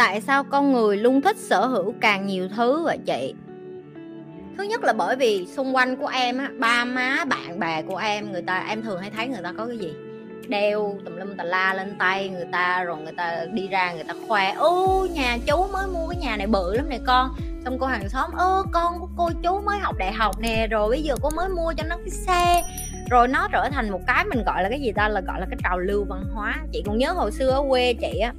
tại sao con người luôn thích sở hữu càng nhiều thứ vậy chị? Thứ nhất là bởi vì xung quanh của em á, ba má, bạn bè của em, người ta, em thường hay thấy người ta có cái gì? Đeo tùm lum tà la lên tay người ta, rồi người ta đi ra người ta khoe ô nhà chú mới mua cái nhà này bự lắm này con. Xong cô hàng xóm, ơ, con của cô chú mới học đại học nè, rồi bây giờ cô mới mua cho nó cái xe. Rồi nó trở thành một cái mình gọi là cái gì ta? Là gọi là cái trào lưu văn hóa. Chị còn nhớ hồi xưa ở quê chị á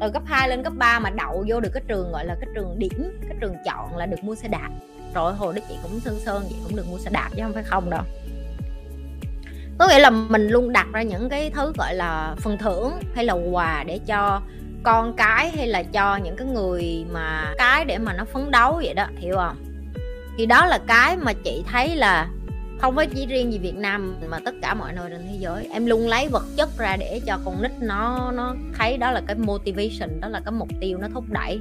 từ cấp 2 lên cấp 3 mà đậu vô được cái trường, gọi là cái trường điểm, cái trường chọn là được mua xe đạp. Rồi hồi đó chị cũng sơn sơn chị cũng được mua xe đạp chứ không phải không đâu. Có nghĩa là mình luôn đặt ra những cái thứ gọi là phần thưởng hay là quà để cho con cái hay là cho những cái người mà, cái để mà nó phấn đấu vậy đó, hiểu không? Thì đó là cái mà chị thấy là không phải chỉ riêng gì Việt Nam mà tất cả mọi nơi trên thế giới. Em luôn lấy vật chất ra để cho con nít nó nó thấy đó là cái motivation, đó là cái mục tiêu nó thúc đẩy.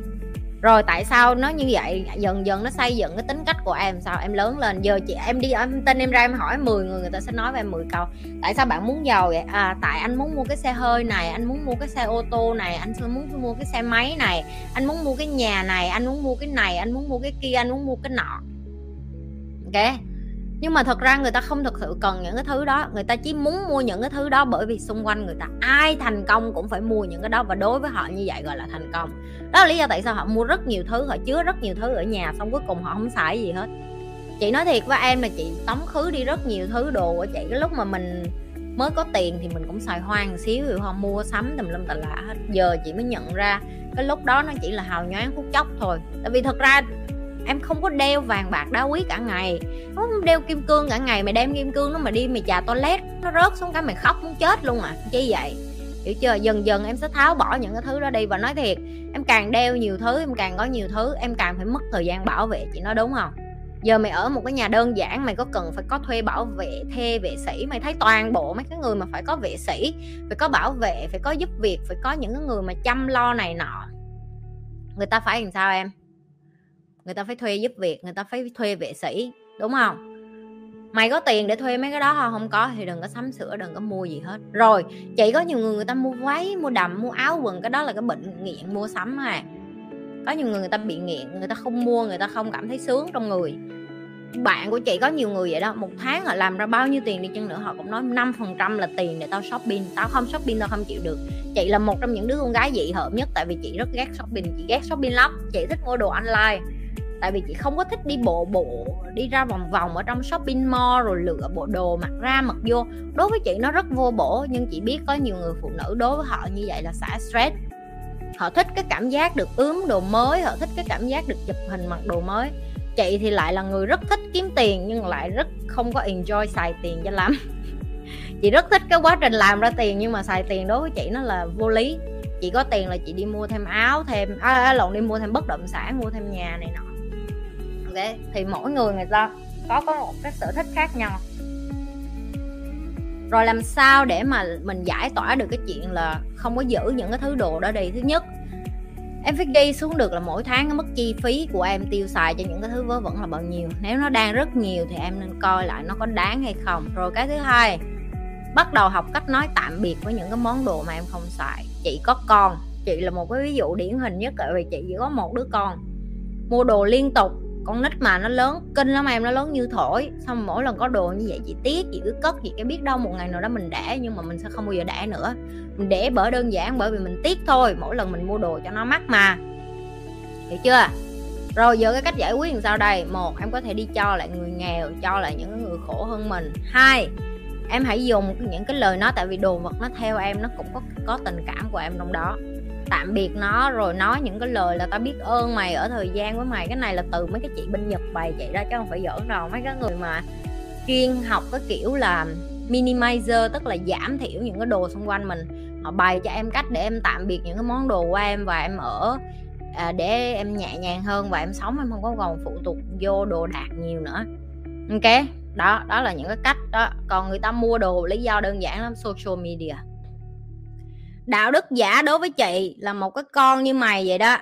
Rồi tại sao nó như vậy? Dần dần nó xây dựng cái tính cách của em. Sao em lớn lên, giờ chị em đi, em tên em ra em hỏi 10 người người ta sẽ nói với em 10 câu. Tại sao bạn muốn giàu vậy? À tại anh muốn mua cái xe hơi này, anh muốn mua cái xe ô tô này, anh muốn mua cái xe máy này, anh muốn mua cái nhà này, anh muốn mua cái này, anh muốn mua cái kia, anh muốn mua cái nọ. Ok? Nhưng mà thật ra người ta không thực sự cần những cái thứ đó. Người ta chỉ muốn mua những cái thứ đó bởi vì xung quanh người ta, ai thành công cũng phải mua những cái đó. Và đối với họ như vậy gọi là thành công. Đó là lý do tại sao họ mua rất nhiều thứ, họ chứa rất nhiều thứ ở nhà, xong cuối cùng họ không xài gì hết. Chị nói thiệt với em là chị tống khứ đi rất nhiều thứ đồ của chị. Cái lúc mà mình mới có tiền thì mình cũng xài hoang xíu hiểu không mua sắm tùm lum tà lạ hết. Giờ chị mới nhận ra, cái lúc đó nó chỉ là hào nhoáng phút chốc thôi. Tại vì thật ra em không có đeo vàng bạc đá quý cả ngày. Không đeo kim cương cả ngày mày đem kim cương nó mà đi, mày chà toilet, nó rớt xuống cái mày khóc muốn chết luôn à chi vậy? Hiểu chưa? Dần dần em sẽ tháo bỏ những cái thứ đó đi. Và nói thiệt, em càng đeo nhiều thứ, em càng có nhiều thứ, em càng phải mất thời gian bảo vệ chị nói đúng không? Giờ mày ở một cái nhà đơn giản, mày có cần phải có thuê bảo vệ thê vệ sĩ? Mày thấy toàn bộ mấy cái người mà phải có vệ sĩ, phải có bảo vệ, phải có giúp việc, phải có những cái người mà chăm lo này nọ. Người ta phải làm sao em? Người ta phải thuê giúp việc, người ta phải thuê vệ sĩ, đúng không? Mày có tiền để thuê mấy cái đó không? Không có thì đừng có sắm sửa, đừng có mua gì hết. Rồi chị có nhiều người người ta mua váy, mua đầm, mua áo quần, cái đó là cái bệnh nghiện mua sắm à có nhiều người người ta bị nghiện, người ta không mua, người ta không cảm thấy sướng trong người. Bạn của chị có nhiều người vậy đó, một tháng họ làm ra bao nhiêu tiền đi chăng nữa, họ cũng nói năm phần trăm là tiền để tao shopping. Tao không shopping tao không chịu được. Chị là một trong những đứa con gái dị hợm nhất, tại vì chị rất ghét shopping, chị ghét shopping lắm. Chị thích mua đồ online tại vì chị không có thích đi bộ bộ đi ra vòng vòng ở trong shopping mall rồi lựa bộ đồ mặc ra mặc vô. Đối với chị nó rất vô bổ nhưng chị biết có nhiều người phụ nữ đối với họ như vậy là xả stress. Họ thích cái cảm giác được ướm đồ mới họ thích cái cảm giác được chụp hình mặc đồ mới. Chị thì lại là người rất thích kiếm tiền nhưng lại rất không có enjoy xài tiền cho lắm. Chị rất thích cái quá trình làm ra tiền nhưng mà xài tiền đối với chị nó là vô lý. Chị có tiền là chị đi mua thêm áo thêm à, à lộn đi mua thêm bất động sản mua thêm nhà này nọ ok thì mỗi người người ta có có một cái sở thích khác nhau. Rồi làm sao để mà mình giải tỏa được cái chuyện là không có giữ những cái thứ đồ đó đi? Thứ nhất, em phải đi xuống được là mỗi tháng cái mức chi phí của em tiêu xài cho những cái thứ vớ vẩn là bao nhiêu. Nếu nó đang rất nhiều thì em nên coi lại nó có đáng hay không. Rồi cái thứ hai, bắt đầu học cách nói tạm biệt với những cái món đồ mà em không xài. Chị có con, chị là một cái ví dụ điển hình nhất, tại vì chị chỉ có một đứa con. Mua đồ liên tục con nít mà nó lớn, kinh lắm em, nó lớn như thổi. Xong mỗi lần có đồ như vậy, chị tiếc, chị cứ cất, chị cái biết đâu một ngày nào đó mình đẻ nhưng mà mình sẽ không bao giờ đẻ nữa. Mình để bởi đơn giản, bởi vì mình tiếc thôi, mỗi lần mình mua đồ cho nó mắc mà. Hiểu chưa? Rồi, giờ cái cách giải quyết làm sao đây? Một, em có thể đi cho lại người nghèo, cho lại những người khổ hơn mình. Hai, em hãy dùng những cái lời nói, tại vì đồ vật nó theo em, nó cũng có có tình cảm của em trong đó tạm biệt nó rồi nói những cái lời là tao biết ơn mày ở thời gian với mày. Cái này là từ mấy cái chị bên nhật bày chị ra chứ không phải giỡn đâu mấy cái người mà chuyên học cái kiểu là minimizer tức là giảm thiểu những cái đồ xung quanh mình. Họ bày cho em cách để em tạm biệt những cái món đồ của em và em ở à, để em nhẹ nhàng hơn và em sống em không có còn phụ thuộc vô đồ đạc nhiều nữa. Ok đó đó là những cái cách đó. Còn người ta mua đồ lý do đơn giản lắm social media đạo đức giả đối với chị là một cái con như mày vậy đó.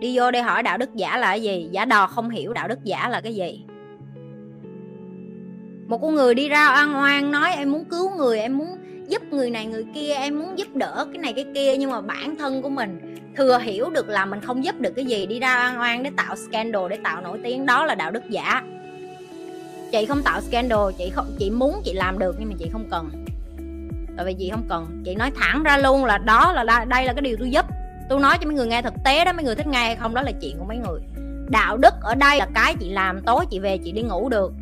Đi vô đây hỏi đạo đức giả là cái gì? Giả đò không hiểu đạo đức giả là cái gì? Một con người đi ra oan oan nói, em muốn cứu người, em muốn giúp người này, người kia, em muốn giúp đỡ cái này, cái kia. Nhưng mà bản thân của mình thừa hiểu được là mình không giúp được cái gì, đi ra oan oan để tạo scandal, để tạo nổi tiếng, đó là đạo đức giả. Chị không tạo scandal, chị không, chị muốn chị làm được nhưng mà chị không cần tại vì chị không cần. Chị nói thẳng ra luôn là đó là đây là cái điều tôi giúp. Tôi nói cho mấy người nghe thực tế đó, mấy người thích nghe hay không đó là chuyện của mấy người. Đạo đức ở đây là cái chị làm tối, chị về chị đi ngủ được.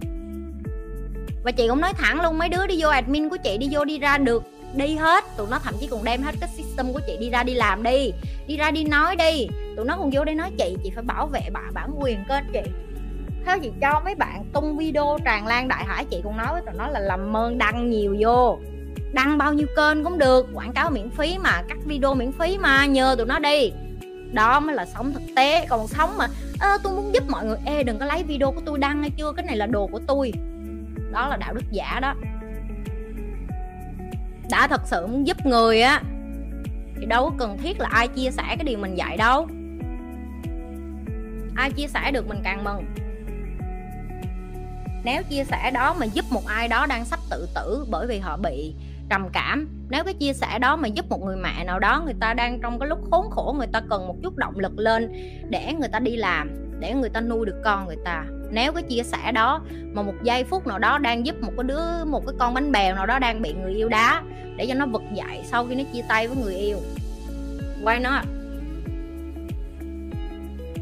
Và chị cũng nói thẳng luôn, mấy đứa đi vô admin của chị đi vô đi ra được, đi hết. Tụi nó thậm chí còn đem hết cái system của chị đi ra đi làm đi đi ra đi nói đi. Tụi nó còn vô đây nói chị chị phải bảo vệ bà bản quyền kênh chị. Thế chị cho mấy bạn tung video tràn lan đại hải, chị cũng nói với tụi nó là làm ơn đăng nhiều vô đăng bao nhiêu kênh cũng được, quảng cáo miễn phí mà, cắt video miễn phí mà, nhờ tụi nó đi. Đó mới là sống thực tế, còn sống mà, ơ, tôi muốn giúp mọi người, ê, đừng có lấy video của tôi đăng hay chưa, cái này là đồ của tôi. Đó là đạo đức giả đó. Đã thật sự muốn giúp người á, thì đâu có cần thiết là ai chia sẻ cái điều mình dạy đâu. Ai chia sẻ được mình càng mừng. Nếu chia sẻ đó mà giúp một ai đó đang sắp tự tử bởi vì họ bị trầm cảm. Nếu cái chia sẻ đó mà giúp một người mẹ nào đó, người ta đang trong cái lúc khốn khổ, người ta cần một chút động lực lên để người ta đi làm, để người ta nuôi được con người ta. Nếu cái chia sẻ đó mà một giây phút nào đó đang giúp một cái đứa, một cái con bánh bèo nào đó đang bị người yêu đá, để cho nó vực dậy sau khi nó chia tay với người yêu. Quay nó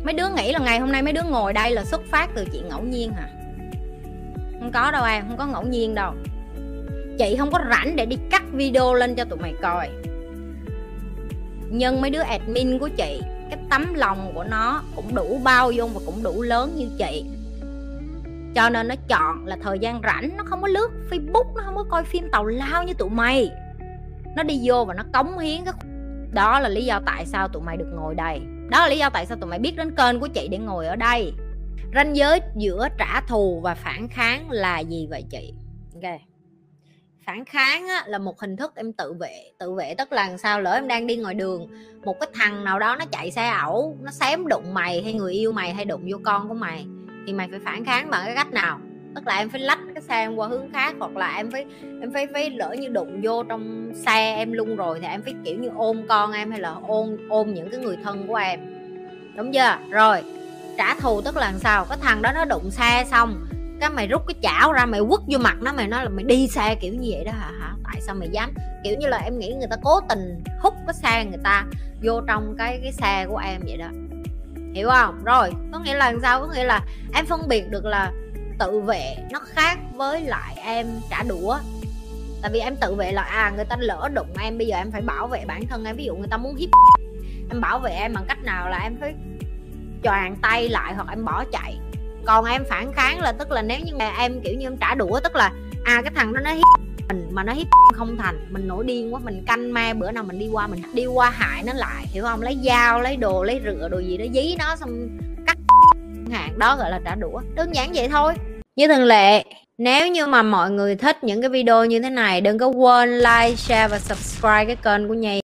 mấy đứa nghĩ là ngày hôm nay mấy đứa ngồi đây là xuất phát từ chuyện ngẫu nhiên hả? Không có đâu em, không có ngẫu nhiên đâu chị không có rảnh để đi cắt video lên cho tụi mày coi. Nhưng mấy đứa admin của chị, cái tấm lòng của nó cũng đủ bao dung và cũng đủ lớn như chị. Cho nên nó chọn là thời gian rảnh, nó không có lướt facebook, nó không có coi phim tàu lao như tụi mày. Nó đi vô và nó cống hiến cái đó là lý do tại sao tụi mày được ngồi đây. Đó là lý do tại sao tụi mày biết đến kênh của chị để ngồi ở đây. Ranh giới giữa trả thù và phản kháng là gì vậy chị? Ok phản kháng á, là một hình thức em tự vệ tự vệ tức là sao lỡ em đang đi ngoài đường một cái thằng nào đó nó chạy xe ẩu nó xém đụng mày hay người yêu mày hay đụng vô con của mày thì mày phải phản kháng bằng cái cách nào? Tức là em phải lách cái xe em qua hướng khác hoặc là em phải em phải phải lỡ như đụng vô trong xe em luôn rồi thì em phải kiểu như ôm con em hay là ôm ôm những cái người thân của em. Đúng chưa? Rồi trả thù tức là sao? Cái thằng đó nó đụng xe xong cái mày rút cái chảo ra, mày quất vô mặt nó, mày nói là mày đi xe kiểu như vậy đó hả? Hả? Tại sao mày dám? Kiểu như là em nghĩ người ta cố tình hút cái xe người ta vô trong cái cái xe của em vậy đó. Hiểu không? Rồi, có nghĩa là sao? Có nghĩa là em phân biệt được là tự vệ nó khác với lại em trả đũa. Tại vì em tự vệ là à người ta lỡ đụng em, bây giờ em phải bảo vệ bản thân em. Ví dụ người ta muốn hiếp em bảo vệ em bằng cách nào là em phải choàng tay lại hoặc em bỏ chạy còn em phản kháng là tức là nếu như mà em, kiểu như, em trả đũa, tức là à cái thằng đó nó hiếp mình, mà nó hiếp không thành, mình nổi điên quá, mình canh me bữa nào mình đi qua mình đi qua hại nó lại, hiểu không? Lấy dao, lấy đồ, lấy rửa đồ gì đó, dí nó xong cắt hạn đó gọi là trả đũa. Đơn giản vậy thôi. Như thường lệ, nếu như mà mọi người thích những cái video như thế này, đừng có quên like, share và subscribe cái kênh của nhì